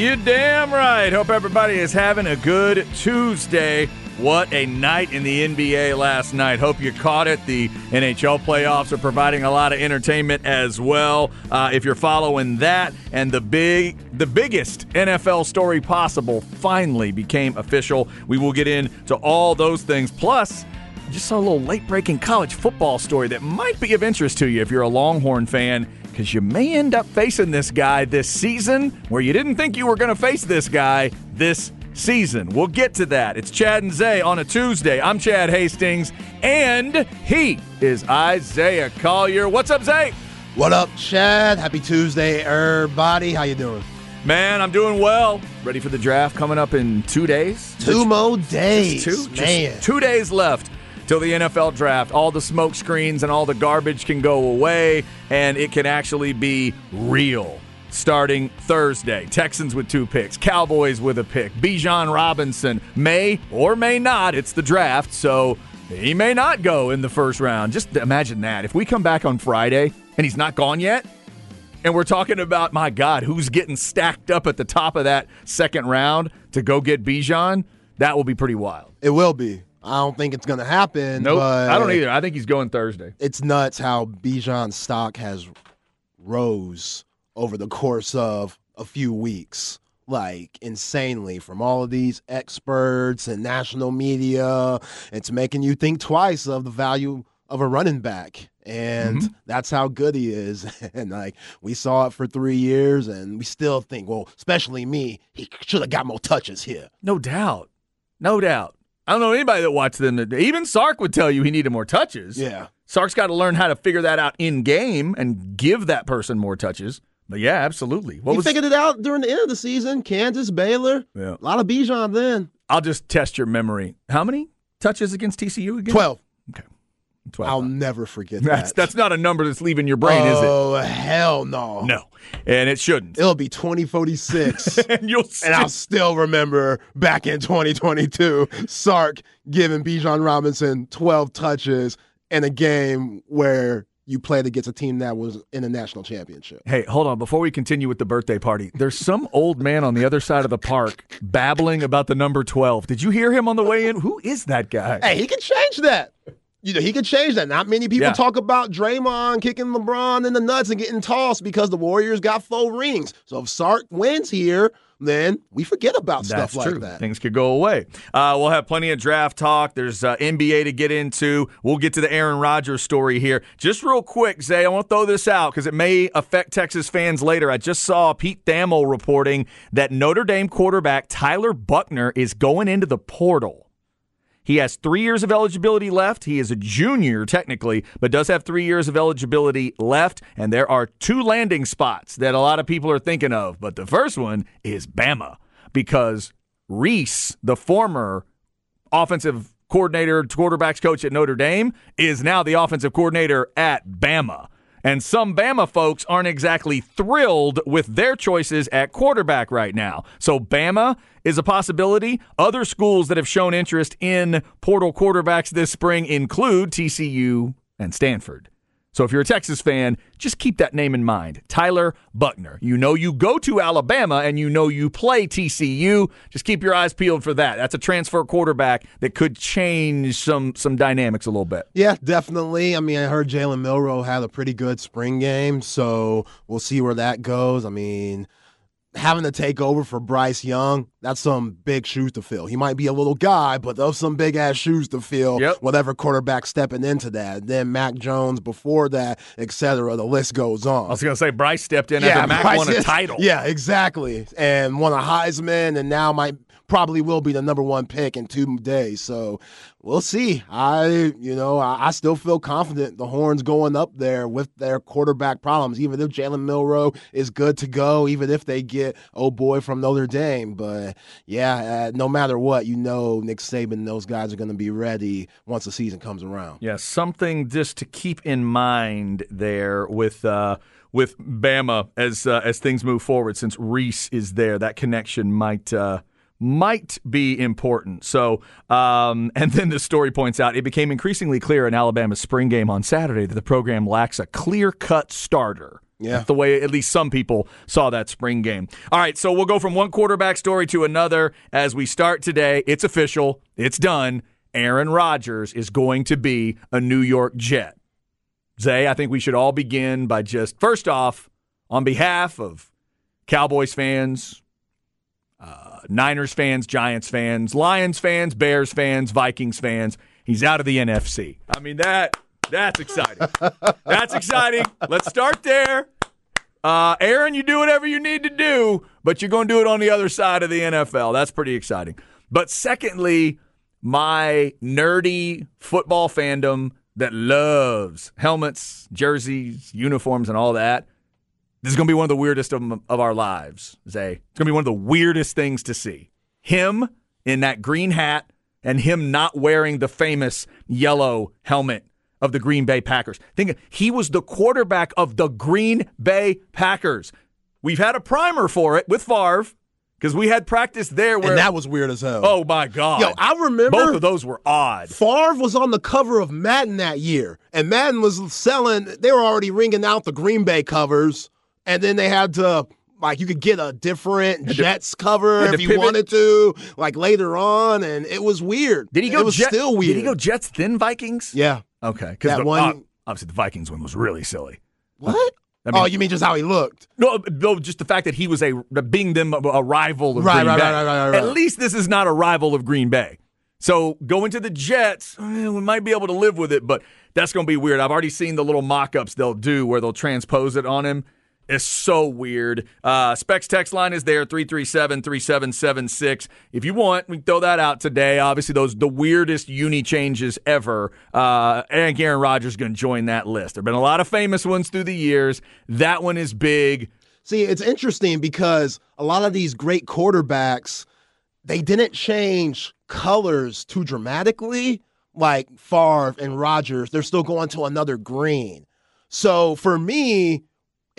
You damn right. Hope everybody is having a good Tuesday. What a night in the NBA last night. Hope you caught it. The NHL playoffs are providing a lot of entertainment as well. Uh, if you're following that, and the big, the biggest NFL story possible finally became official. We will get into all those things. Plus, just saw a little late breaking college football story that might be of interest to you if you're a Longhorn fan because you may end up facing this guy this season where you didn't think you were going to face this guy this season. We'll get to that. It's Chad and Zay on a Tuesday. I'm Chad Hastings, and he is Isaiah Collier. What's up, Zay? What up, Chad? Happy Tuesday, everybody. How you doing? Man, I'm doing well. Ready for the draft coming up in two days? Two more days, Just two, man. Two days left till the NFL draft. All the smoke screens and all the garbage can go away, and it can actually be real. Starting Thursday, Texans with two picks, Cowboys with a pick. Bijan Robinson may or may not. It's the draft, so he may not go in the first round. Just imagine that. If we come back on Friday and he's not gone yet, and we're talking about, my God, who's getting stacked up at the top of that second round to go get Bijan, that will be pretty wild. It will be. I don't think it's going to happen. Nope, I don't either. I think he's going Thursday. It's nuts how Bijan's stock has rose over the course of a few weeks. Like insanely from all of these experts and national media. It's making you think twice of the value of a running back. And Mhm. that's how good he is. and like we saw it for three years and we still think, well, especially me, he should have got more touches here. No doubt. No doubt. I don't know anybody that watched them. that- Even Sark would tell you he needed more touches. Yeah. Sark's got to learn how to figure that out in game and give that person more touches. But yeah, absolutely. What he was? figured it out during the end of the season. Kansas, Baylor, Yeah. a lot of Bijan then. I'll just test your memory. How many touches against TCU again? 12. Okay. 12. I'll never forget that's that. that's not a number that's leaving your brain, is it? Oh, hell no. No, and it shouldn't. It'll be 2046. and you'll and I'll still remember back in 2022, Sark giving Bijan Robinson 12 touches in a game where you played against a team that was in a national championship. Hey, hold on. Before we continue with the birthday party, there's some old man on the other side of the park babbling about the number 12. Did you hear him on the way in? Who is that guy? Hey, he can change that. You know, he can change that. Not many people Yeah. talk about Draymond kicking LeBron in the nuts and getting tossed because the Warriors got four rings. So if Sark wins here, then we forget about That's stuff true. like that. Things could go away. Uh, we'll have plenty of draft talk. There's uh, NBA to get into. We'll get to the Aaron Rodgers story here. Just real quick, Zay, I want to throw this out because it may affect Texas fans later. I just saw Pete Thamel reporting that Notre Dame quarterback Tyler Buchner is going into the portal. He has three years of eligibility left. He is a junior, technically, but does have three years of eligibility left. And there are two landing spots that a lot of people are thinking of. But the first one is Bama because Rees, the former offensive coordinator, quarterbacks coach at Notre Dame, is now the offensive coordinator at Bama. And some Bama folks aren't exactly thrilled with their choices at quarterback right now. So Bama is a possibility. Other schools that have shown interest in portal quarterbacks this spring include TCU and Stanford. So if you're a Texas fan, just keep that name in mind. Tyler Buchner. You know you go to Alabama and you know you play TCU. Just keep your eyes peeled for that. That's a transfer quarterback that could change some some dynamics a little bit. Yeah, definitely. I mean, I heard Jalen Milrow had a pretty good spring game, so we'll see where that goes. I mean, having to take over for Bryce Young, that's some big shoes to fill. He might be a little guy, but those some big ass shoes to fill. Yep. Whatever quarterback stepping into that. Then Mac Jones before that, etc. The list goes on. I was going to say Bryce stepped in after Mac Bryce won a is- title. Yeah, exactly. And won a Heisman, and now might probably will be the number one pick in two days. So we'll see. I, you know, I, I still feel confident the Horns going up there with their quarterback problems, even if Jalen Milrow is good to go, even if they get oh boy from Notre Dame. But yeah, uh, no matter what, you know, Nick Saban and those guys are going to be ready once the season comes around. Yeah, something just to keep in mind there with uh, with Bama as uh, as things move forward. Since Rees is there, that connection might uh, might be important. So, um, and then the story points out it became increasingly clear in Alabama's spring game on Saturday that the program lacks a clear cut starter. Yeah. The way at least some people saw that spring game. All right, so we'll go from one quarterback story to another as we start today. It's official, it's done. Aaron Rodgers is going to be a New York Jet. Zay, I think we should all begin by just, first off, on behalf of Cowboys fans, uh, Niners fans, Giants fans, Lions fans, Bears fans, Vikings fans, he's out of the NFC. I mean, that that's exciting. That's exciting. Let's start there. Uh, Aaron, you do whatever you need to do, but you're going to do it on the other side of the NFL. That's pretty exciting. But secondly, my nerdy football fandom that loves helmets, jerseys, uniforms, and all that. This is going to be one of the weirdest of, of our lives, Zay. It's going to be one of the weirdest things to see. Him in that green hat and him not wearing the famous yellow helmet of the Green Bay Packers. Think he was the quarterback of the Green Bay Packers. We've had a primer for it with Favre because we had practice there where and that was weird as hell. Oh my god! Yo, I remember both of those were odd. Favre was on the cover of Madden that year, and Madden was selling. They were already ringing out the Green Bay covers, and then they had to like you could get a different Jets cover if you pivot. wanted to, like later on, and it was weird. Did he go? It was Jet- still weird. Did he go Jets then Vikings? Yeah. Okay, because That one- obviously the Vikings one was really silly. What? I mean- oh, you mean just how he looked? No, no, just the fact that he was a being them a, a rival of Right, Green right, Bay. right, right, right, right. At least this is not a rival of Green Bay. So going to the Jets, eh, we might be able to live with it, but that's going to be weird. I've already seen the little mock-ups they'll do where they'll transpose it on him. It's so weird. Uh, Specs text line is there, 337-3776. If you want, we can throw that out today. Obviously, those the weirdest uni changes ever. Uh, think Aaron Rodgers is going to join that list. There have been a lot of famous ones through the years. That one is big. See, it's interesting because a lot of these great quarterbacks, they didn't change colors too dramatically, like Favre and Rodgers. They're still going to another green. So for me,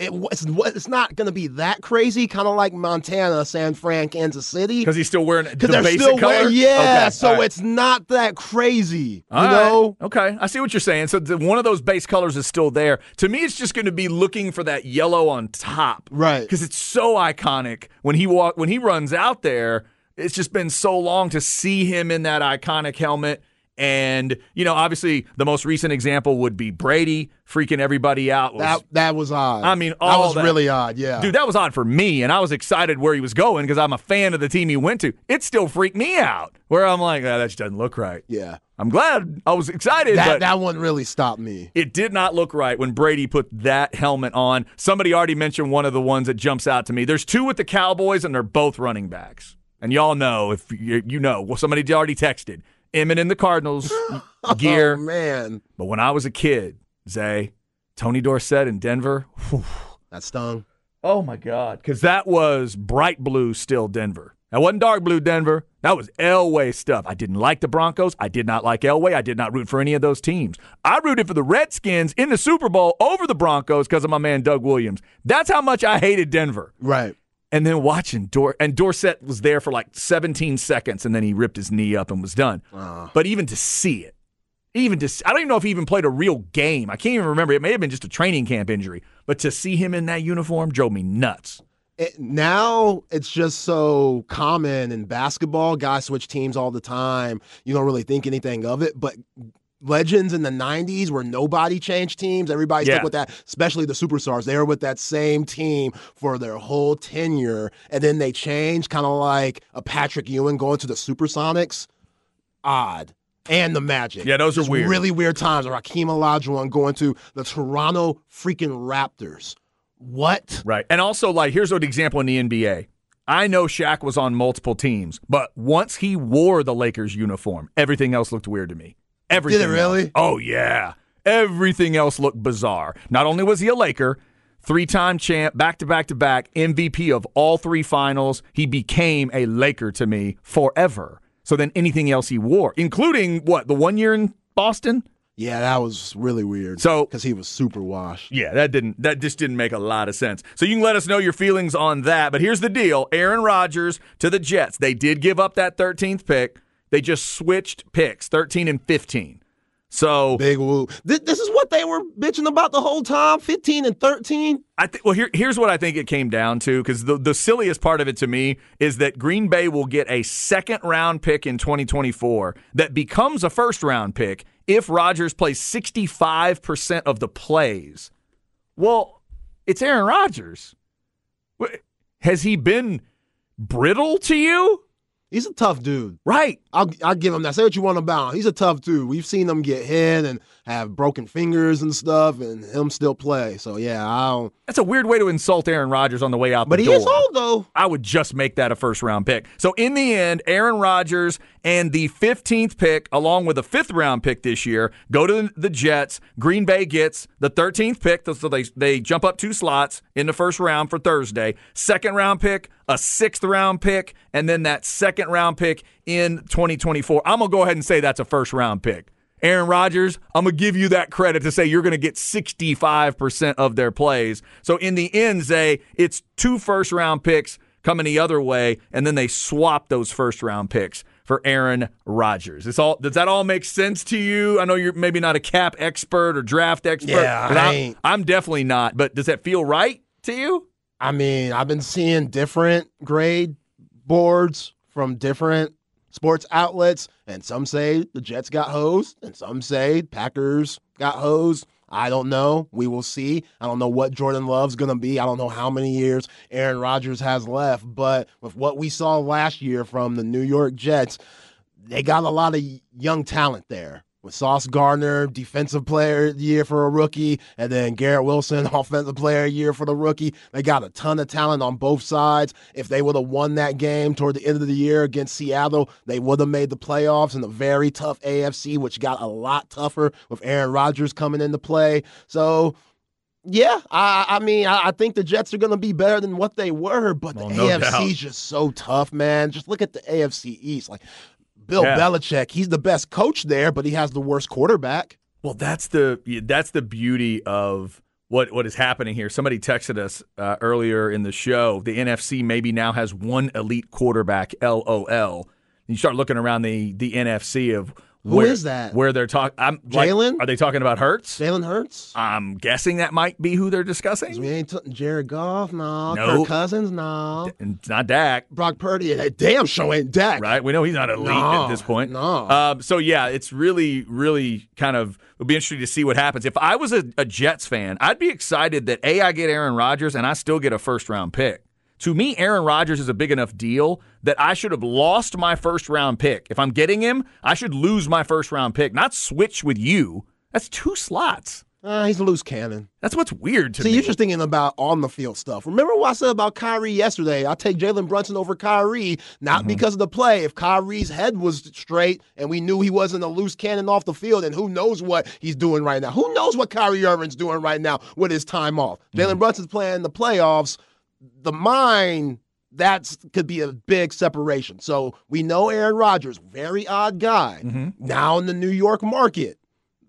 it, it's, it's not going to be that crazy, kind of like Montana, San Fran, Kansas City. Because he's still wearing the Because they're basic still color? wearing, yeah. Okay, so right. it's not that crazy, All you right. know. Okay, I see what you're saying. So the, one of those base colors is still there. To me, it's just going to be looking for that yellow on top, Right. Because it's so iconic when he walk when he runs out there. It's just been so long to see him in that iconic helmet. And you know, obviously, the most recent example would be Brady freaking everybody out. Was- That that was odd. I mean, that was that- really odd. Yeah, Dude, that was odd for me, and I was excited where he was going because I'm a fan of the team he went to. It still freaked me out, where I'm like, ah, that just doesn't look right. yeah. I'm glad I was excited, That but that one really stopped me. it did not look right when Brady put that helmet on. Somebody already mentioned one of the ones that jumps out to me. There's two with the Cowboys, and they're both running backs. And y'all know if you, you know, well, somebody already texted Emmitt in the Cardinals gear. Oh man, But when I was a kid, Zay, Tony Dorsett in Denver. whew, that stung. Oh my God. Because that was bright blue still Denver. That wasn't dark blue Denver. That was Elway stuff. I didn't like the Broncos. I did not like Elway. I did not root for any of those teams. I rooted for the Redskins in the Super Bowl over the Broncos because of my man Doug Williams. That's how much I hated Denver. Right. And then watching Dor and Dorsett was there for like 17 seconds and then he ripped his knee up and was done. Uh. But even to see it, even to I don't even know if he even played a real game. I can't even remember. It may have been just a training camp injury. But to see him in that uniform drove me nuts. it, now it's just so common in basketball. Guys switch teams all the time. You don't really think anything of it, but legends in the 90s where nobody changed teams everybody Yeah. stuck with that especially the superstars they were with that same team for their whole tenure and then they changed kind of like a patrick ewing going to the supersonics odd and the magic Yeah, those are weird. really weird times Hakeem Olajuwon going to the toronto freaking raptors what Right. And also, like, here's an example in the NBA. I know Shaq was on multiple teams, but once he wore the Lakers uniform, everything else looked weird to me. Everything. else. really? Oh, yeah. Everything else looked bizarre. Not only was he a Laker, three time champ, back to back to back, MVP of all three finals, he became a Laker to me forever. So then anything else he wore, including what, the one year in Boston? Yeah, that was really weird. So- because he was super washed. Yeah, that didn't that just didn't make a lot of sense. So you can let us know your feelings on that. But here's the deal: Aaron Rodgers to the Jets. They did give up that 13th pick. They just switched picks, 13 and 15. So Big woo. This, this is what they were bitching about the whole time 15 and 13. I think. Well, here, here's what I think it came down to because the the silliest part of it to me is that Green Bay will get a second round pick in 2024 that becomes a first round pick if Rodgers plays 65 percent of the plays. Well, it's Aaron Rodgers. Has he been brittle to you? He's a tough dude. Right. I'll, I'll give him that. Say what you want about him. He's a tough dude. We've seen him get hit and have broken fingers and stuff, and him still play. So, yeah, I don't. That's a weird way to insult Aaron Rodgers on the way out But the he door. is old, though. I would just make that a first round pick. So in the end, Aaron Rodgers and the 15th pick, along with a fifth round pick this year, go to the Jets. Green Bay gets the 13th pick, so they they jump up two slots in the first round for Thursday. Second round pick, a sixth round pick, and then that second round pick in 2024. I'm gonna go ahead and say that's a first round pick. Aaron Rodgers, I'm going to give you that credit to say you're going to get 65% of their plays. So in the end, Zay, it's two first round picks coming the other way, and then they swap those first round picks for Aaron Rodgers. It's all does that all make sense to you? I know you're maybe not a cap expert or draft expert. Yeah, I ain't. I'm definitely not. But does that feel right to you? I mean, I've been seeing different grade boards from different sports outlets, and some say the Jets got hosed, and some say Packers got hosed. I don't know. We will see. I don't know what Jordan Love's going to be. I don't know how many years Aaron Rodgers has left, but with what we saw last year from the New York Jets, they got a lot of young talent there. With Sauce Gardner, defensive player of the year for a rookie, and then Garrett Wilson, offensive player of the year for the rookie. They got a ton of talent on both sides. If they would have won that game toward the end of the year against Seattle, they would have made the playoffs in a very tough AFC, which got a lot tougher with Aaron Rodgers coming into play. So, yeah, I, I mean, I, I think the Jets are going to be better than what they were, but Well, the no AFC is just so tough, man. Just look at the AFC East. Like, Bill Yeah. Belichick, he's the best coach there, but he has the worst quarterback. Well, that's the that's the beauty of what what is happening here. Somebody texted us uh, earlier in the show. The NFC maybe now has one elite quarterback. LOL. You start looking around the the NFC of Who where is that? Where they're talking. I'm like, Jalen? Are they talking about Hurts? Jalen Hurts? I'm guessing that might be who they're discussing. We ain't t- Jared Goff, no. Nope. Kirk Cousins, no. It's not Dak. Brock Purdy, damn show ain't Dak. right? We know he's not elite No, at this point. no. Um, so yeah, it's really, really kind of it'll be interesting to see what happens. If I was a, a Jets fan, I'd be excited that a I get Aaron Rodgers and I still get a first round pick. To me, Aaron Rodgers is a big enough deal that I should have lost my first round pick. If I'm getting him, I should lose my first round pick, not switch with you. That's two slots. Uh, he's a loose cannon. That's what's weird to See, me. you're just thinking about on the field stuff. Remember what I said about Kyrie yesterday? I take Jalen Brunson over Kyrie, not Mm-hmm. because of the play. If Kyrie's head was straight and we knew he wasn't a loose cannon off the field, and who knows what he's doing right now? Who knows what Kyrie Irving's doing right now with his time off? Mm-hmm. Jalen Brunson's playing in the playoffs. The mind. That's could be a big separation. So we know Aaron Rodgers, very odd guy, Mm-hmm. now in the New York market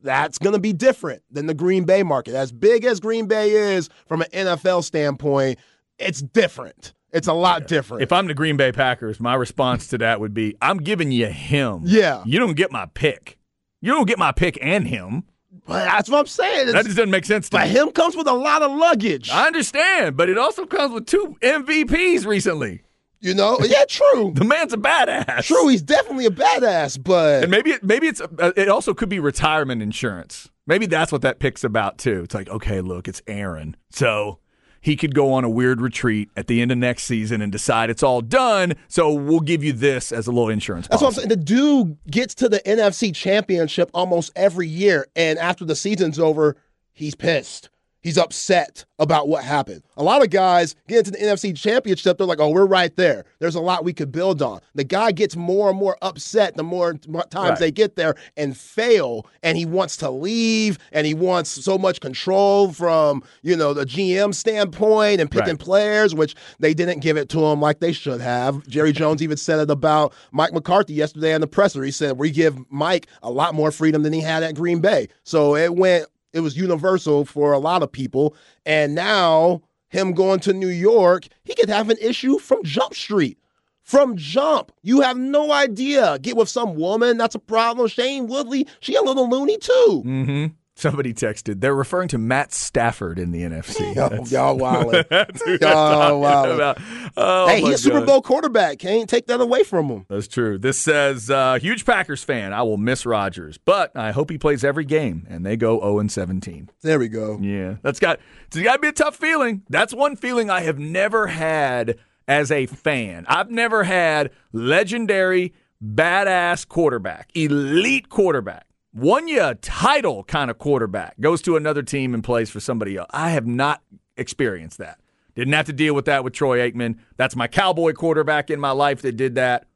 that's going to be different than the Green Bay market. As big as Green Bay is from an NFL standpoint, it's different. It's a lot different. if I'm the Green Bay Packers, my response to that would be I'm giving you him. Yeah. You don't get my pick. You don't get my pick and him. But that's what I'm saying. That just doesn't make sense to but me. him comes with a lot of luggage. I understand, but it also comes with two MVPs recently. you know? Yeah, true. The man's a badass. True, he's definitely a badass, but And maybe it, maybe it's uh, it also could be retirement insurance. Maybe that's what that pick's about too. It's like, okay, look, it's Aaron. So he could go on a weird retreat at the end of next season and decide it's all done. So we'll give you this as a little insurance. That's what I'm saying. The dude gets to the NFC championship almost every year, and after the season's over, he's pissed. He's upset about what happened. A lot of guys get into the NFC championship, they're like, oh, we're right there. There's a lot we could build on. The guy gets more and more upset the more times Right. they get there and fail, and he wants to leave, and he wants so much control from, you know, the GM standpoint and picking Right. players, which they didn't give it to him like they should have. Jerry Jones even said it about Mike McCarthy yesterday in the presser. He said we give Mike a lot more freedom than he had at Green Bay. So it went, it was universal for a lot of people. And now him going to New York, he could have an issue from Jump Street. from jump. You have no idea. Get with some woman, that's a problem. Shailene Woodley, she a little loony too. Mm-hmm. Somebody texted. They're referring to Matt Stafford in the NFC. Y'all who Y'all they're talking wildin'. about. Oh, hey, he's a Super Bowl quarterback. Can't take that away from him. That's true. This says, uh, huge Packers fan. I will miss Rodgers, but I hope he plays every game and they go 0 and 17. There we go. Yeah, that's got it's got to be a tough feeling. That's one feeling I have never had as a fan. I've never had legendary, badass quarterback, elite quarterback, won you a title kind of quarterback goes to another team and plays for somebody else. I have not experienced that. Didn't have to deal with that with Troy Aikman. That's my cowboy quarterback in my life that did that.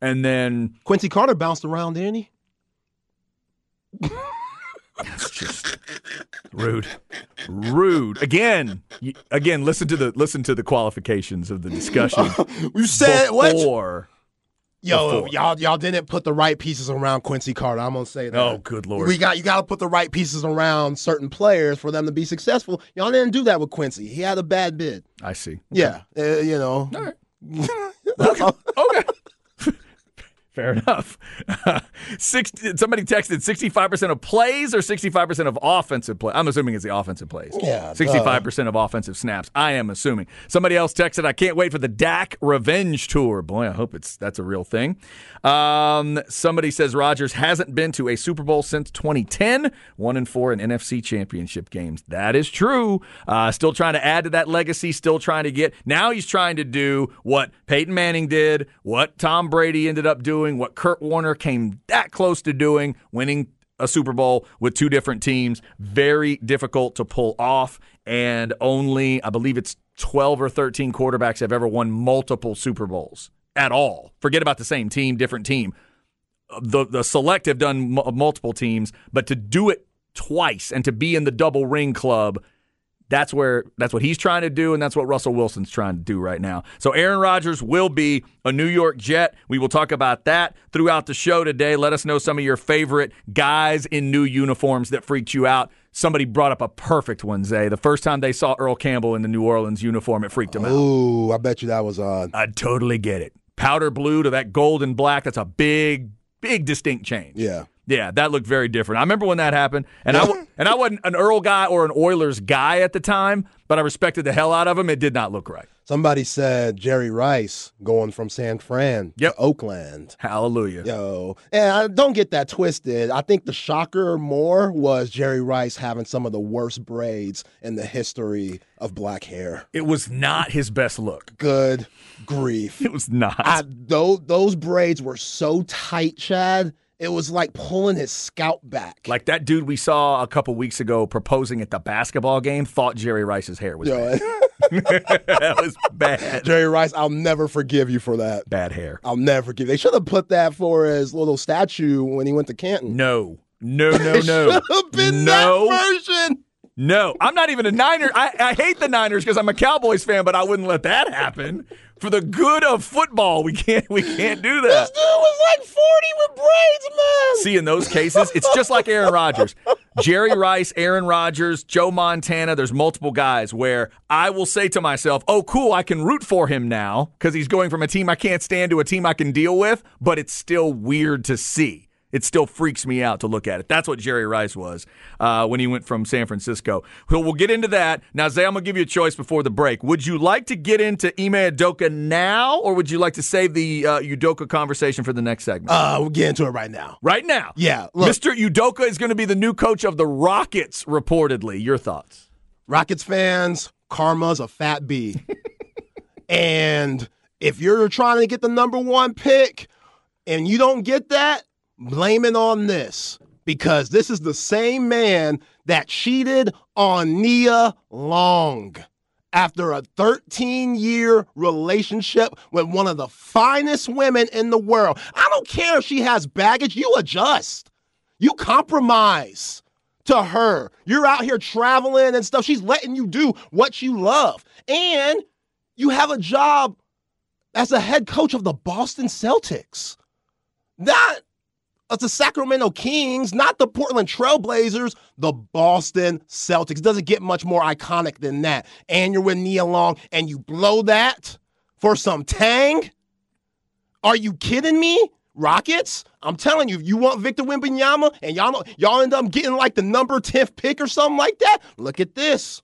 And then Quincy Carter bounced around, didn't he? That's just rude, rude. Again, again. Listen to the listen to the qualifications of the discussion. You said what? Yo, before. y'all y'all didn't put the right pieces around Quincy Carter. I'm gonna say that. Oh, good lord! We got you got to put the right pieces around certain players for them to be successful. Y'all didn't do that with Quincy. He had a bad bid. I see. Yeah, uh, you know. All right. All. Okay. Fair enough. Six, somebody texted 65% of plays or 65% of offensive play. I'm assuming it's the offensive plays. Yeah, 65% of offensive snaps. I am assuming. Somebody else texted, I can't wait for the Dak Revenge Tour. Boy, I hope it's that's a real thing. Um, somebody says Rodgers hasn't been to a Super Bowl since 2010, one and four in NFC championship games. That is true. Uh, still trying to add to that legacy, still trying to get. Now he's trying to do what Peyton Manning did, what Tom Brady ended up doing, what Kurt Warner came that close to doing, winning a Super Bowl with two different teams. Very difficult to pull off. And only, I believe it's 12 or 13 quarterbacks have ever won multiple Super Bowls at all. Forget about the same team, different team. The, the select have done m- multiple teams, but to do it twice and to be in the double ring club, that's where that's what he's trying to do, and that's what Russell Wilson's trying to do right now. So Aaron Rodgers will be a New York Jet. We will talk about that throughout the show today. Let us know some of your favorite guys in new uniforms that freaked you out. Somebody brought up a perfect one, Zay. The first time they saw Earl Campbell in the New Orleans uniform, it freaked them out. Ooh, I bet you that was on. I totally get it. Powder blue to that gold and black, that's a big, big distinct change. Yeah. Yeah, that looked very different. I remember when that happened, and I and I wasn't an Earl guy or an Oilers guy at the time, but I respected the hell out of him. It did not look right. Somebody said Jerry Rice going from San Fran Yep. to Oakland. Hallelujah. Yo, and I don't get that twisted. I think the shocker more was Jerry Rice having some of the worst braids in the history of black hair. It was not his best look. Good grief. It was not. I, those, those braids were so tight, Chad. It was like pulling his scalp back. like that dude we saw a couple weeks ago proposing at the basketball game thought Jerry Rice's hair was Yo, bad. that was bad. Jerry Rice, I'll never forgive you for that. Bad hair. I'll never forgive. They should have put that for his little statue when he went to Canton. No. No, no, It no. should have been No. that version. No, I'm not even a Niner. I, I hate the Niners because I'm a Cowboys fan, but I wouldn't let that happen. For the good of football, we can't we can't do that. This dude was like 40 with braids, man. See, in those cases, it's just like Aaron Rodgers. Jerry Rice, Aaron Rodgers, Joe Montana, there's multiple guys where I will say to myself, oh, cool, I can root for him now because he's going from a team I can't stand to a team I can deal with, but it's still weird to see. It still freaks me out to look at it. That's what Jerry Rice was uh, when he went from San Francisco. We'll, we'll get into that. Now, Zay, I'm going to give you a choice before the break. Would you like to get into Ime Udoka now, or would you like to save the uh, Udoka conversation for the next segment? Uh, we'll get into it right now. right now. Yeah, look. Mr. Udoka is going to be the new coach of the Rockets, reportedly. Your thoughts? Rockets fans, karma's a fat B. and if you're trying to get the number one pick and you don't get that, blame it on this. Because this is the same man that cheated on Nia Long after a 13 year relationship with one of the finest women in the world. I don't care if she has baggage, you adjust, you compromise to her. You're out here traveling and stuff. She's letting you do what you love. And you have a job as a head coach of the Boston Celtics. Not of the Sacramento Kings, not the Portland Trailblazers, the Boston Celtics. Doesn't get much more iconic than that. And you're with Nia Long and you blow that for some tang. Are you kidding me? Rockets? I'm telling you, if you want Victor Wembanyama and y'all y'all end up getting like the number 10th pick or something like that, look at this.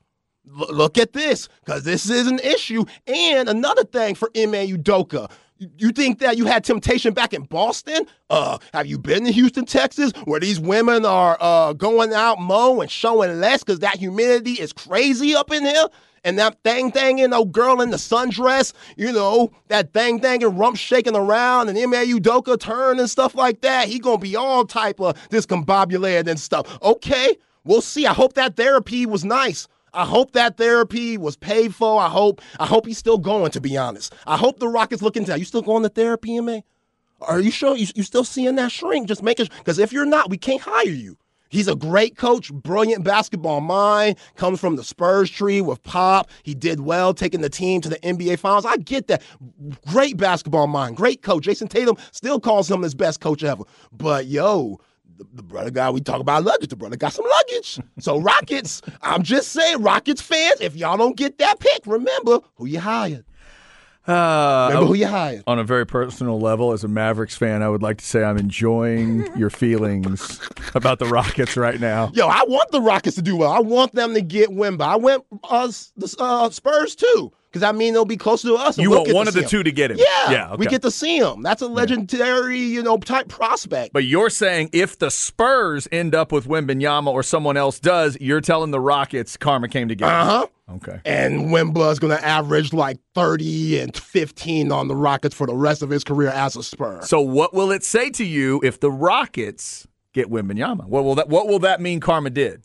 L- look at this, because this is an issue. And another thing for Ime Udoka. You think that you had temptation back in Boston? Uh, have you been to Houston, Texas, where these women are uh, going out mo and showing less because that humidity is crazy up in here? and that thing thing, you know, girl in the sundress, you know, that thing thing and rump shaking around and Udoka turn and stuff like that. He gonna be all type of discombobulated and stuff. Okay, we'll see. I hope that therapy was nice. I hope that therapy was paid for. I hope I hope he's still going, to be honest. I hope the Rockets looking to you still going to therapy, Ma? Are you sure you, you still seeing that shrink? Just making because if you're not, we can't hire you. He's a great coach, brilliant basketball mind, comes from the Spurs tree with Pop. He did well taking the team to the NBA Finals. I get that. Great basketball mind, great coach. Jayson Tatum still calls him his best coach ever. But yo, the, the brother guy, we talk about luggage. The brother got some luggage. So Rockets, I'm just saying, Rockets fans, if y'all don't get that pick, remember who you hired. Uh, Remember who you hired. On a very personal level, as a Mavericks fan, I would like to say I'm enjoying your feelings about the Rockets right now. Yo, I want the Rockets to do well. I want them to get Wemba. I went uh, the uh, Spurs too, because I mean they'll be closer to us. You we'll want one of the him. two to get him. Yeah, yeah. Okay. We get to see him. That's a legendary, you know, type prospect. But you're saying if the Spurs end up with Wembanyama or someone else does, you're telling the Rockets karma came together. Uh huh. Okay. And Wemba's going to average like 30 and 15 on the Rockets for the rest of his career as a Spur. So what will it say to you if the Rockets get Wembanyama? What will that what will that mean karma did?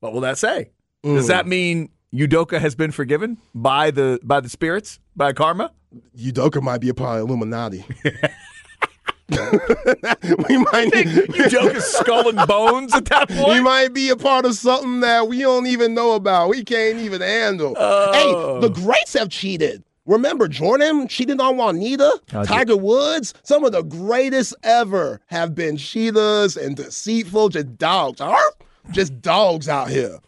What will that say? Mm. Does that mean Udoka has been forgiven by the by the spirits, by karma? Udoka might be a part of Illuminati. we might is skull and bones at that point. He might be a part of something that we don't even know about. We can't even handle. Oh. Hey, the greats have cheated. Remember Jordan cheated on Juanita, oh, Tiger Woods. Some of the greatest ever have been cheaters and deceitful, just dogs. Just dogs out here.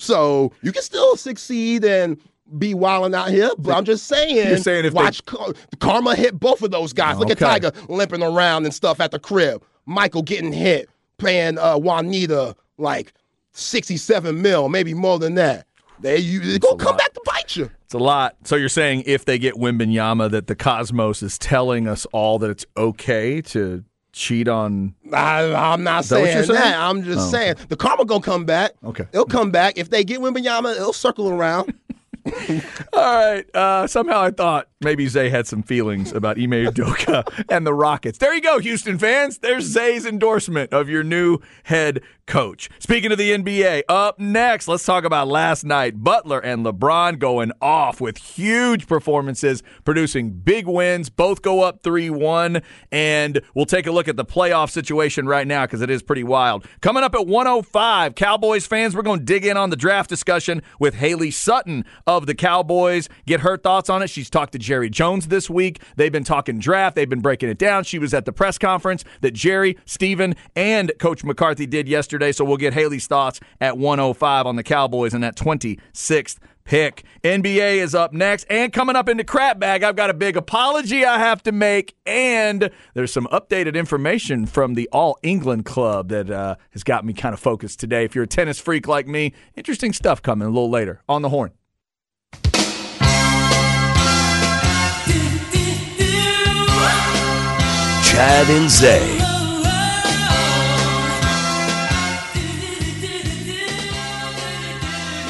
So you can still succeed and be wilding out here, but I'm just saying. You're saying if watch they... karma hit both of those guys. Look at Tiger limping around and stuff at the crib. Michael getting hit, playing uh, Juanita like 67 mil, maybe more than that. They you gonna come lot. back to bite you. It's a lot. So you're saying if they get Wembanyama, that the Cosmos is telling us all that it's okay to cheat on. I, am not saying, saying, that. I'm just oh, saying okay. the karma gonna come back. Okay, it'll come back if they get Wembanyama. It'll circle around. All right. Uh, somehow I thought maybe Zay had some feelings about Ime Udoka and the Rockets. There you go, Houston fans. There's Zay's endorsement of your new head coach. Speaking of the NBA, up next, let's talk about last night. Butler and LeBron going off with huge performances, producing big wins. Both go up 3 1. And we'll take a look at the playoff situation right now because it is pretty wild. Coming up at 105, Cowboys fans, we're going to dig in on the draft discussion with Haley Sutton of the Cowboys. Get her thoughts on it. She's talked to Jerry Jones this week. They've been talking draft, they've been breaking it down. She was at the press conference that Jerry, Stephen, and Coach McCarthy did yesterday so we'll get Haley's thoughts at 105 on the Cowboys and that 26th pick. NBA is up next. And coming up in the crap bag, I've got a big apology I have to make. And there's some updated information from the All England Club that uh, has got me kind of focused today. If you're a tennis freak like me, interesting stuff coming a little later on the horn. Chad and Zay.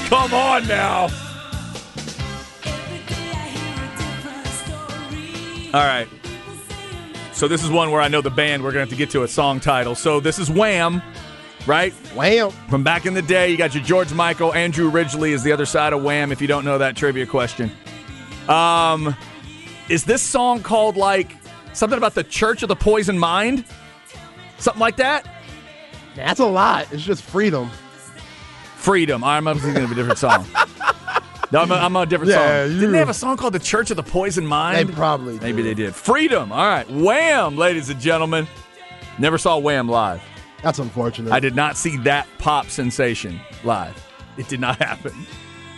Come on now. All right. So this is one where I know the band. We're gonna have to get to a song title. So this is Wham, right? Wham. From back in the day, you got your George Michael. Andrew Ridgeley is the other side of Wham. If you don't know that trivia question, um, is this song called like something about the Church of the Poison Mind? Something like that. That's a lot. It's just freedom. Freedom. I'm thinking of a different song. No, I'm a, I'm a different yeah, song. Didn't they have a song called The Church of the Poison Mind? They probably did. Maybe they did. Freedom. All right. Wham, ladies and gentlemen. Never saw Wham live. That's unfortunate. I did not see that pop sensation live. It did not happen.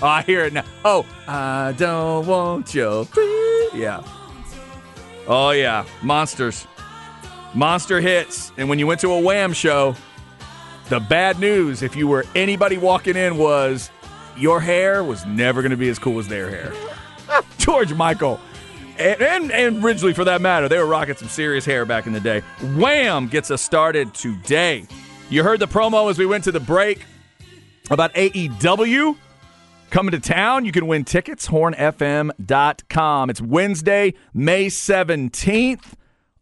Oh, I hear it now. Oh, I don't want your free. Yeah. Oh, yeah. Monsters. Monster hits. And when you went to a Wham show, the bad news, if you were anybody walking in, was your hair was never going to be as cool as their hair. George Michael. And, and, and Ridgeley, for that matter, they were rocking some serious hair back in the day. Wham gets us started today. You heard the promo as we went to the break about AEW coming to town. You can win tickets, hornfm.com. It's Wednesday, May 17th.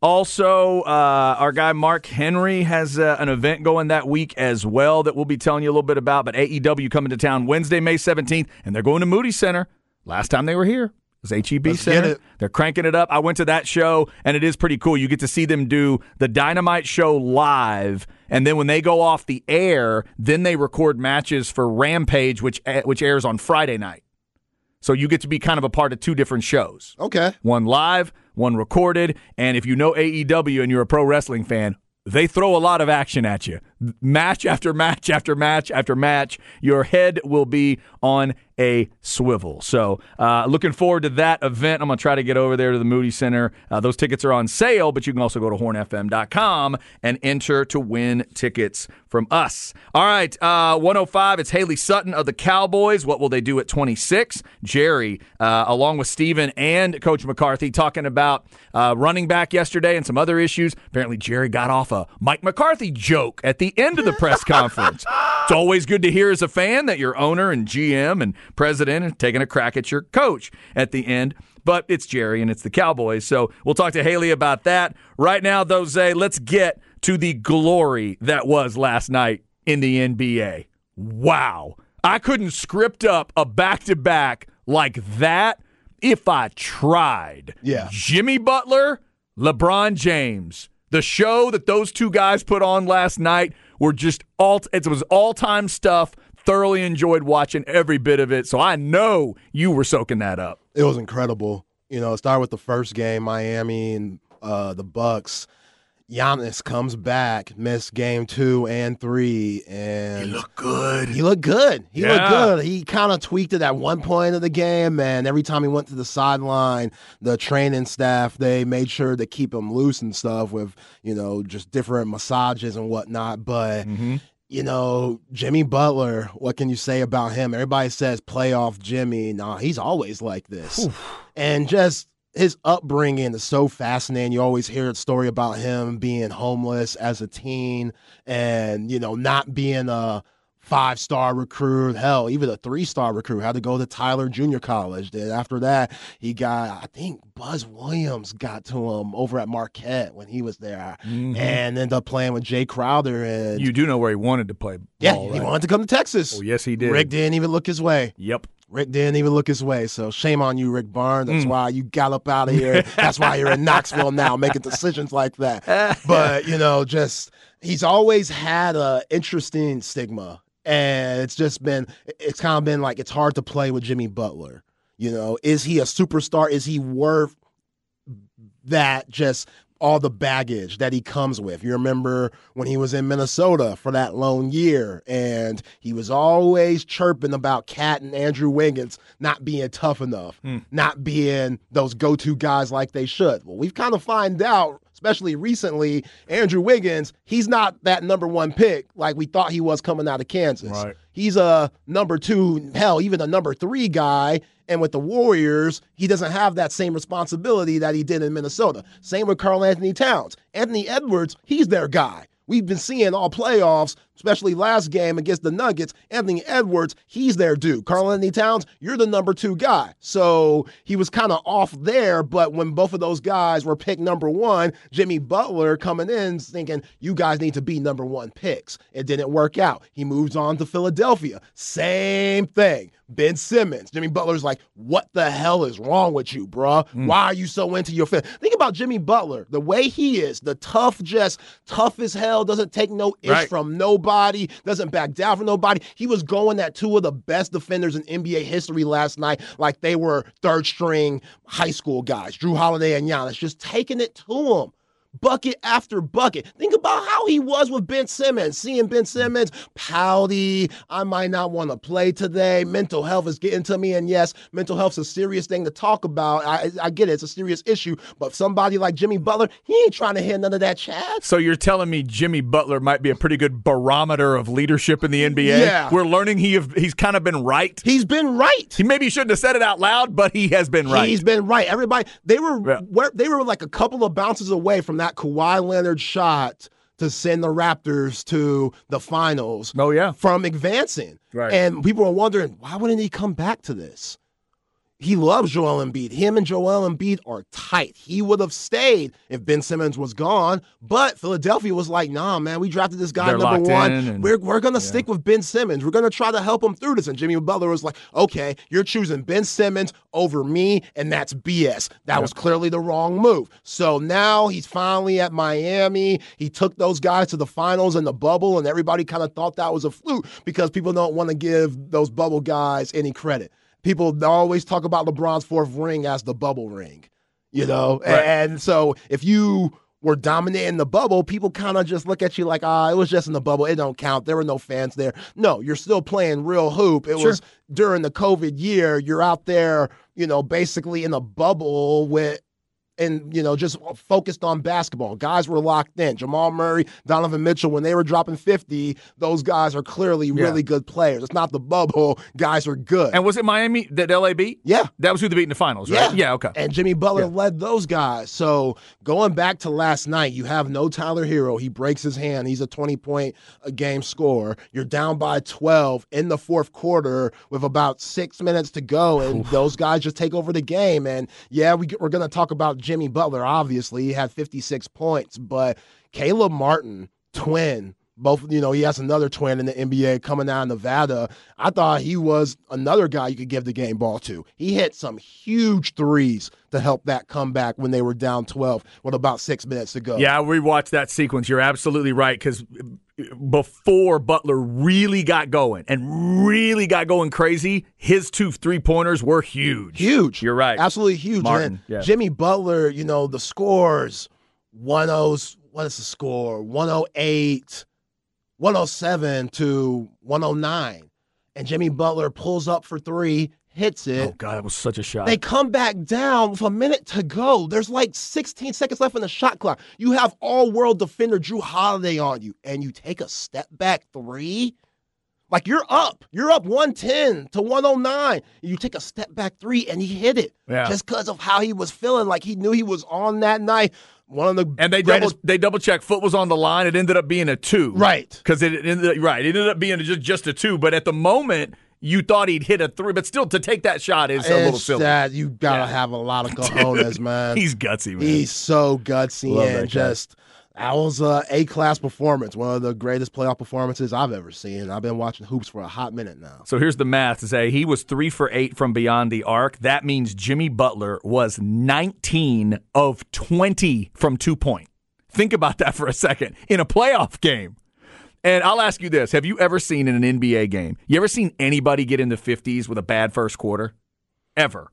Also, uh, our guy Mark Henry has uh, an event going that week as well that we'll be telling you a little bit about. But AEW coming to town Wednesday, May 17th, and they're going to Moody Center. Last time they were here it was HEB Let's Center. They're cranking it up. I went to that show, and it is pretty cool. You get to see them do the Dynamite show live, and then when they go off the air, then they record matches for Rampage, which which airs on Friday night. So you get to be kind of a part of two different shows Okay. one live, one recorded. And if you know AEW and you're a pro wrestling fan, they throw a lot of action at you. Match after match after match after match. Your head will be on a swivel. So, uh, looking forward to that event. I'm going to try to get over there to the Moody Center. Uh, those tickets are on sale, but you can also go to hornfm.com and enter to win tickets from us. All right, uh, 105, it's Haley Sutton of the Cowboys. What will they do at 26? Jerry, uh, along with Stephen and Coach McCarthy, talking about uh, running back yesterday and some other issues. Apparently, Jerry got off a Mike McCarthy joke at the end of the press conference. It's always good to hear as a fan that your owner and GM and president are taking a crack at your coach at the end. But it's Jerry and it's the Cowboys. So we'll talk to Haley about that. Right now, though, Zay, let's get to the glory that was last night in the NBA. Wow. I couldn't script up a back to back like that if I tried. Yeah. Jimmy Butler, LeBron James. The show that those two guys put on last night were just all it was all-time stuff. Thoroughly enjoyed watching every bit of it. So I know you were soaking that up. It was incredible. You know, start with the first game, Miami and uh, the Bucks. Giannis comes back, missed game two and three, and he looked good. He looked good. He looked good. He kind of tweaked it at one point of the game, and every time he went to the sideline, the training staff they made sure to keep him loose and stuff with you know just different massages and whatnot. But mm-hmm. you know, Jimmy Butler, what can you say about him? Everybody says playoff Jimmy. Nah, he's always like this, and just. His upbringing is so fascinating. You always hear a story about him being homeless as a teen and, you know, not being a five star recruit, hell, even a three star recruit, had to go to Tyler Junior College. Then after that, he got, I think Buzz Williams got to him over at Marquette when he was there and ended up playing with Jae Crowder. And Mm-hmm. You do know where he wanted to play yeah, he right? wanted to come to Texas. Oh, yes, he did. Rick didn't even look his way. Yep. Rick didn't even look his way. So shame on you, Rick Barnes. Mm. That's why you got up out of here. That's why you're in Knoxville now, making decisions like that. But you know, just he's always had a interesting stigma, and it's just been it's kind of been like it's hard to play with Jimmy Butler. You know, is he a superstar? Is he worth that just all the baggage that he comes with. You remember when he was in Minnesota for that lone year, and he was always chirping about Cat and Andrew Wiggins not being tough enough, hmm. not being those go to guys like they should. Well, we've kind of find out. Especially recently, Andrew Wiggins, he's not that number one pick like we thought he was coming out of Kansas. Right. He's a number two, hell, even a number three guy. And with the Warriors, he doesn't have that same responsibility that he did in Minnesota. Same with Karl Anthony Towns. Anthony Edwards, he's their guy. We've been seeing all playoffs, especially last game against the Nuggets. Anthony Edwards, he's their dude. Karl Anthony Towns, you're the number two guy. So he was kind of off there, but when both of those guys were picked number one, Jimmy Butler coming in thinking, you guys need to be number one picks. It didn't work out. He moves on to Philadelphia. Same thing. Ben Simmons. Jimmy Butler's like, what the hell is wrong with you, bruh? Mm. Why are you so into your fit? Think about Jimmy Butler, the way he is, the tough, just tough as hell, doesn't take no ish Right. from nobody, doesn't back down from nobody. He was going at two of the best defenders in NBA history last night, like they were third string high school guys, Jrue Holiday and Giannis, just taking it to him. Bucket after bucket. Think about how he was with Ben Simmons. Seeing Ben hmm. Simmons pouty, I might not want to play today. Mental health is getting to me. And yes, mental health's a serious thing to talk about. I, I get it, it's a serious issue. But somebody like Jimmy Butler, he ain't trying to hear none of that chat. So you're telling me Jimmy Butler might be a pretty good barometer of leadership in the NBA? Yeah. We're learning he have, he's kind of been right. He's been right. He maybe shouldn't have said it out loud, but he has been right. He's been right. Everybody, they were Yeah. where, they were like a couple of bounces away from that Kawhi Leonard shot to send the Raptors to the finals. Oh, yeah. from advancing. Right. And people are wondering why wouldn't he come back to this? He loves Joel Embiid. Him and Joel Embiid are tight. He would have stayed if Ben Simmons was gone, but Philadelphia was like, "Nah, man, we drafted this guy They're number one. and- we're we're gonna stick with Ben Simmons. We're gonna try to help him through this." And Jimmy Butler was like, "Okay, you're choosing Ben Simmons over me, and that's BS. That was clearly the wrong move." So now he's finally at Miami. He took those guys to the finals in the bubble, and everybody kind of thought that was a fluke because people don't want to give those bubble guys any credit. People always talk about LeBron's fourth ring as the bubble ring, you know? Right. And so if you were dominating the bubble, people kind of just look at you like, ah, it was just in the bubble. It don't count. There were no fans there. No, you're still playing real hoop. It Sure. was during the COVID year. You're out there, you know, basically in a bubble with and you know just focused on basketball. Guys were locked in. Jamal Murray, Donovan Mitchell, when they were dropping 50, those guys are clearly Yeah. really good players. It's not the bubble. Guys are good. And was it Miami that LA beat? yeah. That was who they beat in the finals, right? Yeah. Yeah, okay. And Jimmy Butler Yeah. led those guys. So going back to last night, you have no Tyler Herro. He breaks his hand. He's a 20 point a uh, game scorer. You're down by 12 in the fourth quarter with about six minutes to go. And those guys just take over the game. And yeah, we, we're going to talk about Jimmy Butler, obviously. He had 56 points, but Caleb Martin, twin, both, you know, he has another twin in the NBA coming out of Nevada. I thought he was another guy you could give the game ball to. He hit some huge threes to help that comeback when they were down 12 with about six minutes to go. Yeah, we watched that sequence. You're absolutely right because before Butler really got going and really got going crazy, his two three pointers were huge. Huge. You're right. Absolutely huge. Martin, And yeah. Jimmy Butler, you know, the scores 10 what is the score? 108, 107 to 109. And Jimmy Butler pulls up for three, hits it. Oh god, that was such a shot. They come back down with a minute to go. There's like 16 seconds left in the shot clock. You have all world defender Jrue Holiday on you, and you take a step back three. Like you're up. You're up 110 to 109. You take a step back three, and he hit it. Yeah. Just because of how he was feeling. Like he knew he was on that night. One of the and they double they double checked. Foot was on the line. It ended up being a two. Right. Because it ended right. It ended up being just just a two. But at the moment, you thought he'd hit a three. But still, to take that shot is a little silly. that you gotta Yeah. have a lot of cojones, man. He's gutsy, man. He's so gutsy Love and just that was a A class performance, one of the greatest playoff performances I've ever seen. I've been watching hoops for a hot minute now. So here's the math. To say he was three for eight from beyond the arc. That means Jimmy Butler was 19 of 20 from two point. Think about that for a second in a playoff game. And I'll ask you this: Have you ever seen in an NBA game? You ever seen anybody get in the 50s with a bad first quarter? Ever?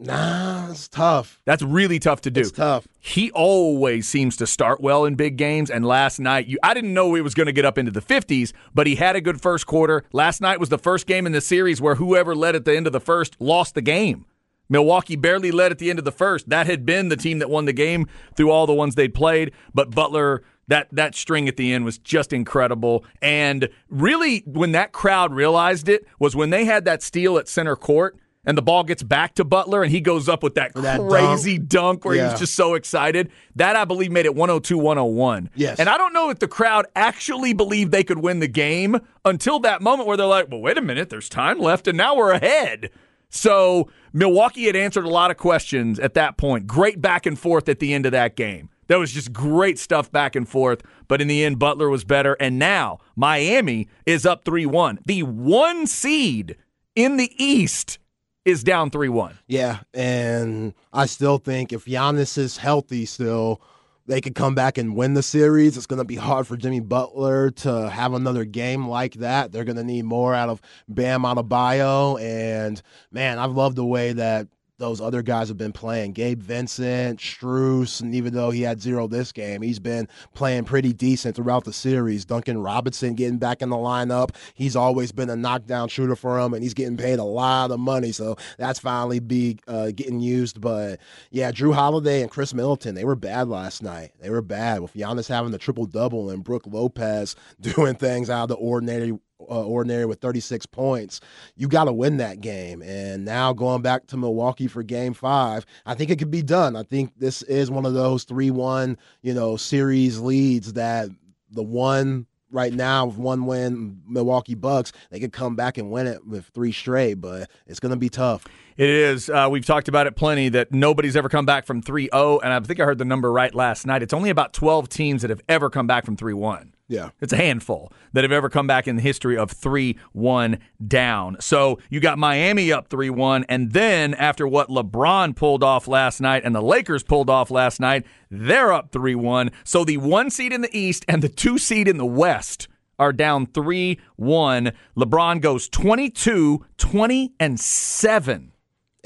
Nah, it's tough. That's really tough to do. It's tough. he always seems to start well in big games and last night you I didn't know he was going to get up into the 50s but he had a good first quarter last night was the first game in the series where whoever led at the end of the first lost the game Milwaukee barely led at the end of the first that had been the team that won the game through all the ones they'd played but Butler that that string at the end was just incredible and really when that crowd realized it was when they had that steal at center court and the ball gets back to Butler and he goes up with that, That crazy dunk where he was just so excited. That I believe made it 102 101. Yes. And I don't know if the crowd actually believed they could win the game until that moment where they're like, well, wait a minute, there's time left and now we're ahead. So Milwaukee had answered a lot of questions at that point. Great back and forth at the end of that game. That was just great stuff back and forth. But in the end, Butler was better. And now Miami is up 3 1. The one seed in the East is down 3 1. Yeah, and I still think if Giannis is healthy still, they could come back and win the series. It's going to be hard for Jimmy Butler to have another game like that. They're going to need more out of Bam Adebayo, and man, I've loved the way that those other guys have been playing. Gabe Vincent, Strus, and even though he had zero this game, he's been playing pretty decent throughout the series. Duncan Robinson getting back in the lineup. He's always been a knockdown shooter for him, and he's getting paid a lot of money. So that's finally be uh, getting used. But yeah, Jrue Holiday and Khris Middleton, they were bad last night. They were bad with Giannis having the triple double and Brook Lopez doing things out of the ordinary uh, ordinary with 36 points. You got to win that game. And now going back to Milwaukee for game five, I think it could be done. I think this is one of those 3 1, you know, series leads that the one right now with one win Milwaukee Bucks, they could come back and win it with three straight, but it's going to be tough. It is. Uh, we've talked about it plenty that nobody's ever come back from 3 0. And I think I heard the number right last night. It's only about 12 teams that have ever come back from 3 1. Yeah. It's a handful that have ever come back in the history of 3 1 down. So you got Miami up 3 1. And then after what LeBron pulled off last night and the Lakers pulled off last night, they're up 3 1. So the one seed in the East and the two seed in the West are down 3 1. LeBron goes 22, 20, and 7.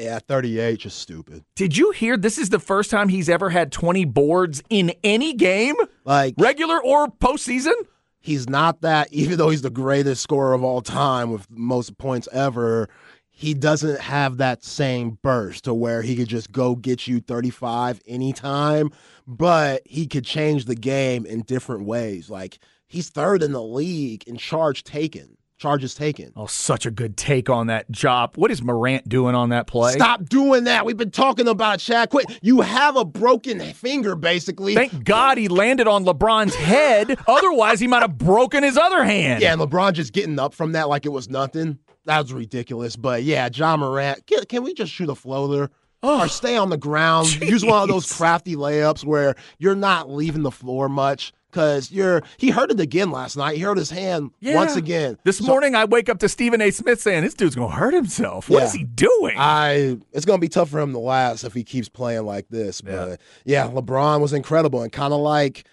Yeah, 38, just stupid. Did you hear this is the first time he's ever had 20 boards in any game? Like, regular or postseason? He's not that, even though he's the greatest scorer of all time with most points ever, he doesn't have that same burst to where he could just go get you 35 anytime, but he could change the game in different ways. Like, he's third in the league in charge taken charges taken. Oh, such a good take on that job. What is Morant doing on that play? Stop doing that. We've been talking about Shaq. Quit. You have a broken finger, basically. Thank God he landed on LeBron's head. Otherwise, he might have broken his other hand. Yeah, and LeBron just getting up from that like it was nothing. That was ridiculous. But yeah, Ja Morant, can, can we just shoot a floater? Oh, or stay on the ground. Geez. Use one of those crafty layups where you're not leaving the floor much because you're he hurt it again last night. He hurt his hand yeah. once again. This so, morning I wake up to Stephen A. Smith saying this dude's gonna hurt himself. What yeah, is he doing? I it's gonna be tough for him to last if he keeps playing like this. But yeah, yeah LeBron was incredible and kind of like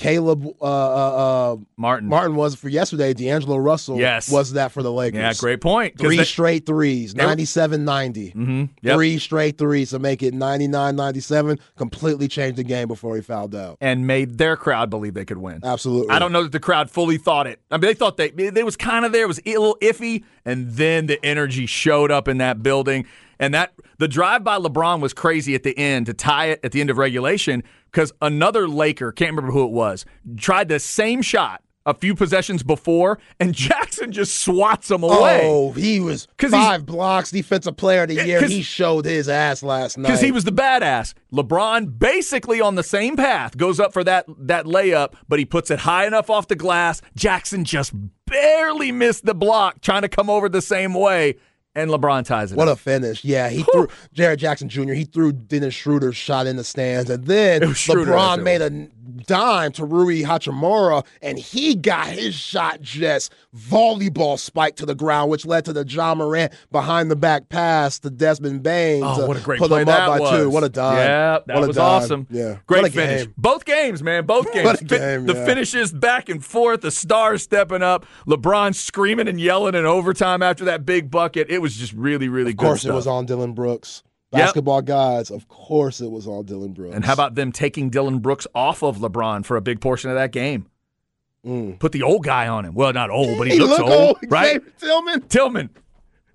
Caleb uh, uh, uh, Martin. Martin was for yesterday. D'Angelo Russell yes. was that for the Lakers. Yeah, great point. Three they, straight threes, 97 90. Mm-hmm, yep. Three straight threes to make it 99 97. Completely changed the game before he fouled out. And made their crowd believe they could win. Absolutely. I don't know that the crowd fully thought it. I mean, they thought they, they was kind of there, it was a little iffy, and then the energy showed up in that building. And that the drive by LeBron was crazy at the end to tie it at the end of regulation because another Laker, can't remember who it was, tried the same shot a few possessions before, and Jackson just swats him away. Oh, he was five blocks, defensive player of the year. He showed his ass last night because he was the badass. LeBron basically on the same path goes up for that that layup, but he puts it high enough off the glass. Jackson just barely missed the block, trying to come over the same way and LeBron ties it. What up. a finish! Yeah, he threw Jaren Jackson Jr. He threw Dennis Schroeder's shot in the stands, and then LeBron made a dime to Rui Hachimura, and he got his shot just volleyball spiked to the ground, which led to the Ja Morant behind the back pass to Desmond Bane. Oh, what a great play that was! Two. What a dime! Yeah, that what was awesome. Yeah, great finish. Game. Both games, man. Both games. Game, the yeah. finishes back and forth. The stars stepping up. LeBron screaming and yelling in overtime after that big bucket. It was just really, really of good. Of course, stuff. it was on Dillon Brooks. Basketball yep. gods, of course, it was on Dillon Brooks. And how about them taking Dillon Brooks off of LeBron for a big portion of that game? Mm. Put the old guy on him. Well, not old, but he, he looks old, old, right? Tillman. Tillman.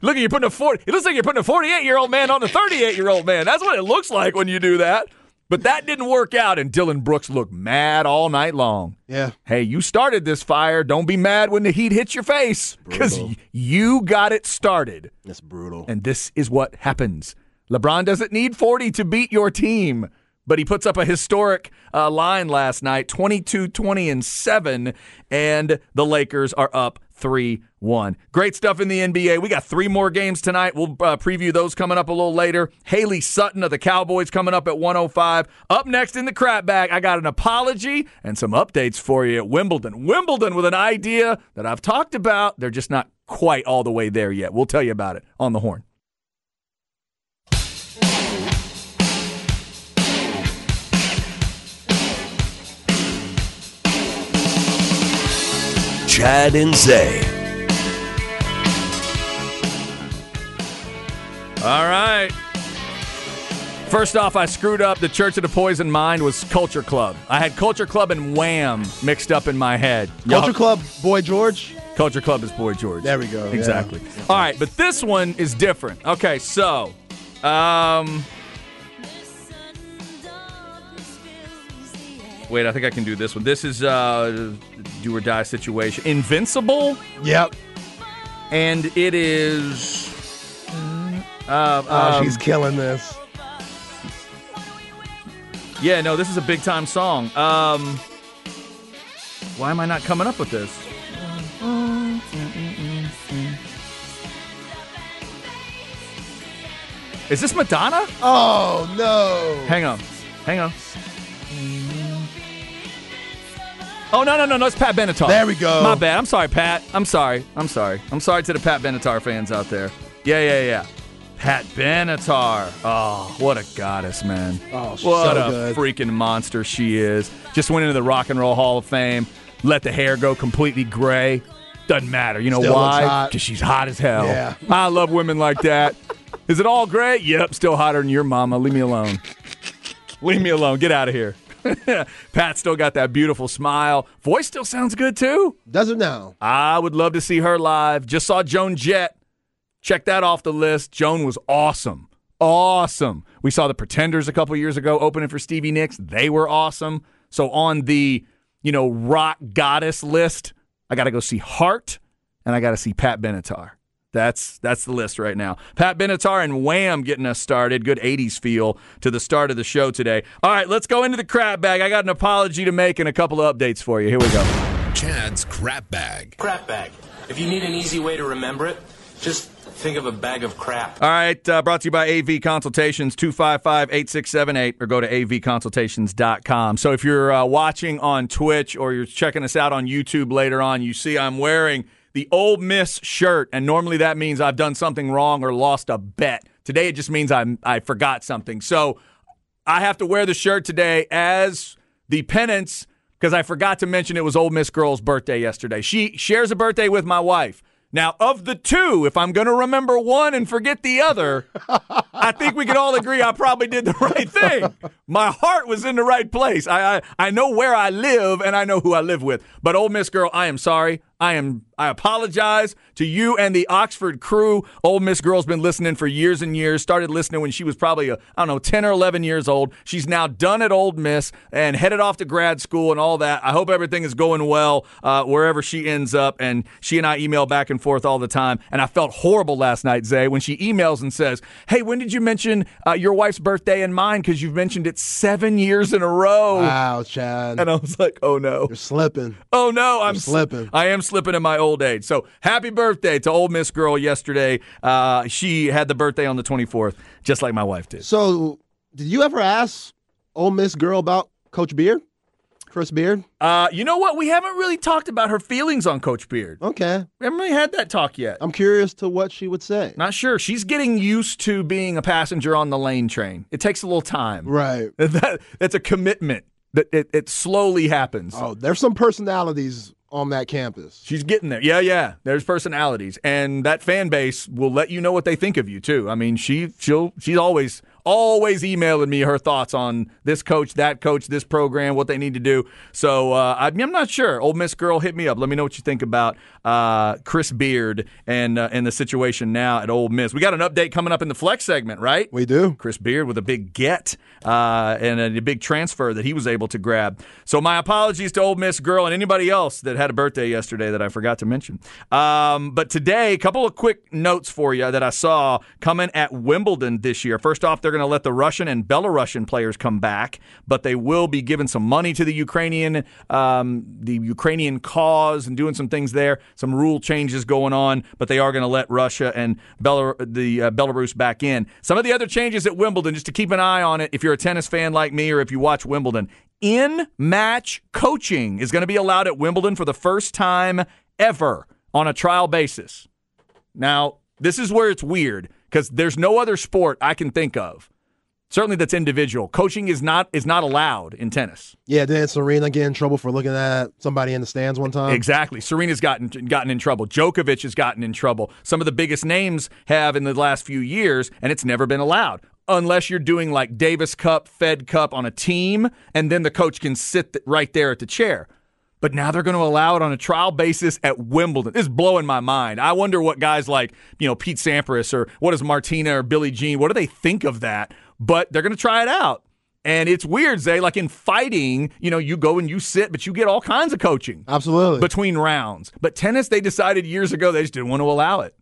Look, at you're putting a 40. It looks like you're putting a 48 year old man on a 38 year old man. That's what it looks like when you do that. But that didn't work out, and Dillon Brooks looked mad all night long. Yeah. Hey, you started this fire. Don't be mad when the heat hits your face because you got it started. It's brutal. And this is what happens. LeBron doesn't need 40 to beat your team, but he puts up a historic uh, line last night 22 20 and 7, and the Lakers are up 3 1. Great stuff in the NBA. We got three more games tonight. We'll uh, preview those coming up a little later. Haley Sutton of the Cowboys coming up at 105. Up next in the crap bag, I got an apology and some updates for you at Wimbledon. Wimbledon with an idea that I've talked about. They're just not quite all the way there yet. We'll tell you about it on the horn. Chad and Zay. All right. First off, I screwed up. The Church of the Poison Mind was Culture Club. I had Culture Club and Wham mixed up in my head. Culture Y'all- Club, Boy George. Culture Club is Boy George. There we go. Exactly. All right, but this one is different. Okay, so, um, wait, I think I can do this one. This is uh, do or die situation. Invincible, Yep. and it is. Uh, Oh, um, she's killing this. Yeah, no, this is a big time song. Um, why am I not coming up with this? Is this Madonna? Oh no. Hang on, hang on. Oh no no no no! It's Pat Benatar. There we go. My bad. I'm sorry, Pat. I'm sorry. I'm sorry. I'm sorry to the Pat Benatar fans out there. Yeah yeah yeah. Pat Benatar. Oh, what a goddess, man. Oh, what so a good. freaking monster she is. Just went into the Rock and Roll Hall of Fame. Let the hair go completely gray. Doesn't matter. You know Still why? Because she's hot as hell. Yeah. I love women like that. Is it all gray? Yep, still hotter than your mama. Leave me alone. Leave me alone. Get out of here. Pat still got that beautiful smile. Voice still sounds good too. Does it now? I would love to see her live. Just saw Joan Jett. Check that off the list. Joan was awesome. Awesome. We saw the Pretenders a couple years ago opening for Stevie Nicks. They were awesome. So on the, you know, rock goddess list, I got to go see Heart and I got to see Pat Benatar. That's that's the list right now. Pat Benatar and Wham getting us started. Good 80s feel to the start of the show today. All right, let's go into the crap bag. I got an apology to make and a couple of updates for you. Here we go. Chad's Crap Bag. Crap bag. If you need an easy way to remember it, just think of a bag of crap. All right, uh, brought to you by AV Consultations, 255 8678, or go to avconsultations.com. So if you're uh, watching on Twitch or you're checking us out on YouTube later on, you see I'm wearing the Ole Miss shirt, and normally that means I've done something wrong or lost a bet. Today it just means I'm, I forgot something. So I have to wear the shirt today as the penance because I forgot to mention it was Ole Miss Girl's birthday yesterday. She shares a birthday with my wife. Now, of the two, if I'm going to remember one and forget the other, I think we can all agree I probably did the right thing. My heart was in the right place. I, I I know where I live and I know who I live with. But Ole Miss Girl, I am sorry. I am I apologize to you and the Oxford crew. Ole Miss Girl's been listening for years and years. Started listening when she was probably I I don't know 10 or 11 years old. She's now done at Ole Miss and headed off to grad school and all that. I hope everything is going well uh, wherever she ends up. And she and I email back and forth all the time. And I felt horrible last night, Zay, when she emails and says, "Hey, when did you mention uh, your wife's birthday and mine? Because you've mentioned it seven years in a row." Wow, Chad. And I was like, "Oh no." You're slipping. Oh no, I'm slipping. I am slipping in my old age. So happy birthday to ole Miss Girl yesterday. Uh, she had the birthday on the 24th, just like my wife did. So, did you ever ask ole Miss girl about Coach Beard? Chris Beard? Uh, you know what? We haven't really talked about her feelings on Coach Beard. Okay. We haven't really had that talk yet. I'm curious to what she would say. Not sure. She's getting used to being a passenger on the lane train. It takes a little time. Right. That, that's a commitment. That it, it slowly happens. Oh, there's some personalities on that campus. She's getting there. Yeah, yeah. There's personalities, and that fan base will let you know what they think of you too. I mean, she she'll she's always always emailing me her thoughts on this coach, that coach, this program, what they need to do. So uh, I, I'm not sure. Ole Miss girl, hit me up. Let me know what you think about uh, Chris Beard and uh, and the situation now at Ole Miss. We got an update coming up in the flex segment, right? We do. Chris Beard with a big get uh, and a, a big transfer that he was able to grab. So my apologies to Ole Miss Girl and anybody else that had a birthday yesterday that I forgot to mention. Um, but today, a couple of quick notes for you that I saw coming at Wimbledon this year. First off, they're going to let the Russian and Belarusian players come back, but they will be giving some money to the Ukrainian, um, the Ukrainian cause, and doing some things there. Some rule changes going on, but they are going to let Russia and Belar- the uh, Belarus back in. Some of the other changes at Wimbledon, just to keep an eye on it, if you're a tennis fan like me or if you watch Wimbledon, in match coaching is going to be allowed at Wimbledon for the first time ever on a trial basis. Now, this is where it's weird because there's no other sport I can think of. Certainly, that's individual. Coaching is not is not allowed in tennis. Yeah, didn't Serena get in trouble for looking at somebody in the stands one time? Exactly. Serena's gotten gotten in trouble. Djokovic has gotten in trouble. Some of the biggest names have in the last few years, and it's never been allowed. unless you're doing like Davis Cup, Fed Cup on a team, and then the coach can sit right there at the chair. But now they're going to allow it on a trial basis at Wimbledon. It's blowing my mind. I wonder what guys like, you know, Pete Sampras or what is Martina or Billie Jean, what do they think of that? But they're going to try it out. And it's weird, Zay. Like in fighting, you know, you go and you sit, but you get all kinds of coaching Absolutely. between rounds. But tennis, they decided years ago they just didn't want to allow it.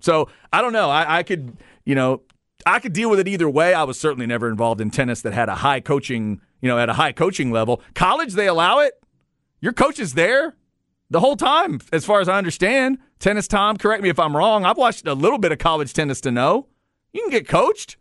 So I don't know. I, I could, you know, I could deal with it either way. I was certainly never involved in tennis that had a high coaching, you know, at a high coaching level. College, they allow it. Your coach is there the whole time, as far as I understand. Tennis Tom, correct me if I'm wrong. I've watched a little bit of college tennis to know you can get coached,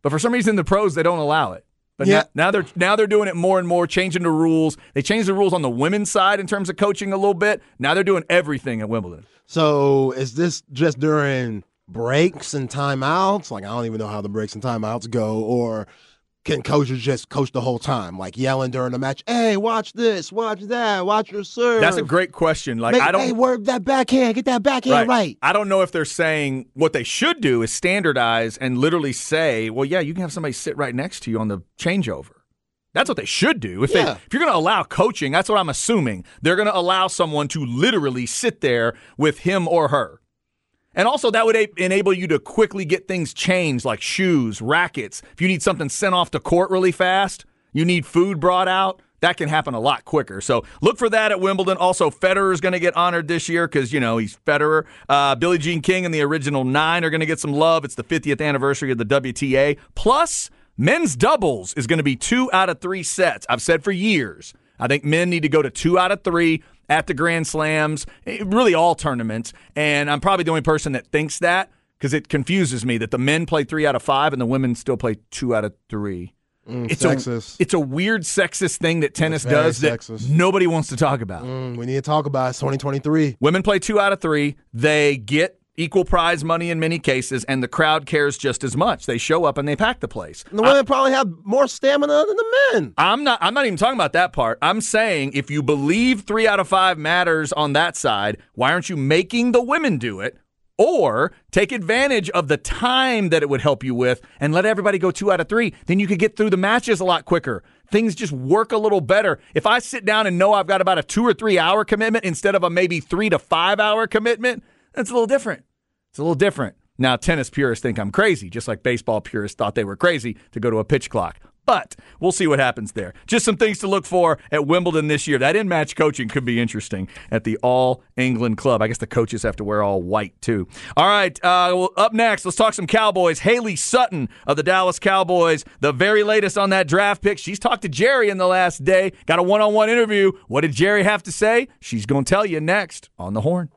but for some reason, the pros they don't allow it. But Yeah. now, now they're now they're doing it more and more, changing the rules. They changed the rules on the women's side in terms of coaching a little bit. Now they're doing everything at Wimbledon. So is this just during breaks and timeouts? Like I don't even know how the breaks and timeouts go, or can coaches just coach the whole time, like yelling during the match? Hey, watch this, watch that, watch your serve. That's a great question. Like Make, I don't Hey, work that backhand, get that backhand right. I don't know if they're saying what they should do is standardize and literally say, well, yeah, you can have somebody sit right next to you on the changeover. That's what they should do. If, they, Yeah. if you're going to allow coaching, that's what I'm assuming. They're going to allow someone to literally sit there with him or her. And also, that would a- enable you to quickly get things changed, like shoes, rackets. If you need something sent off to court really fast, you need food brought out. That can happen a lot quicker. So look for that at Wimbledon. Also, Federer is going to get honored this year because you know he's Federer. Uh, Billie Jean King and the original nine are going to get some love. It's the 50th anniversary of the WTA. Plus, men's doubles is going to be two out of three sets. I've said for years. I think men need to go to two out of three at the Grand Slams, eh, really all tournaments. And I'm probably the only person that thinks that because it confuses me that the men play three out of five and the women still play two out of three. it's sexist. a it's a weird sexist thing that tennis does that sexist. nobody wants to talk about. Mm, we need to talk about it. It's 2023. Women play two out of three. They get equal prize money in many cases, and the crowd cares just as much. They show up and they pack the place. And the women probably have more stamina than the men. I'm not. I'm not even talking about that part. I'm saying if you believe three out of five matters on that side, why aren't you making the women do it, or take advantage of the time that it would help you with, and let everybody go two out of three? Then you could get through the matches a lot quicker. Things just work a little better. If I sit down and know I've got about a two or three hour commitment instead of a maybe three to five hour commitment, that's a little different. It's a little different. Now, tennis purists think I'm crazy, just like baseball purists thought they were crazy to go to a pitch clock. But we'll see what happens there. Just some things to look for at Wimbledon this year. That in match coaching could be interesting at the All England Club. I guess the coaches have to wear all white too. All right, uh, well, up next, let's talk some Cowboys. Haley Sutton of the Dallas Cowboys, the very latest on that draft pick. She's talked to Jerry in the last day, got a one on one interview. What did Jerry have to say? She's going to tell you next on the horn.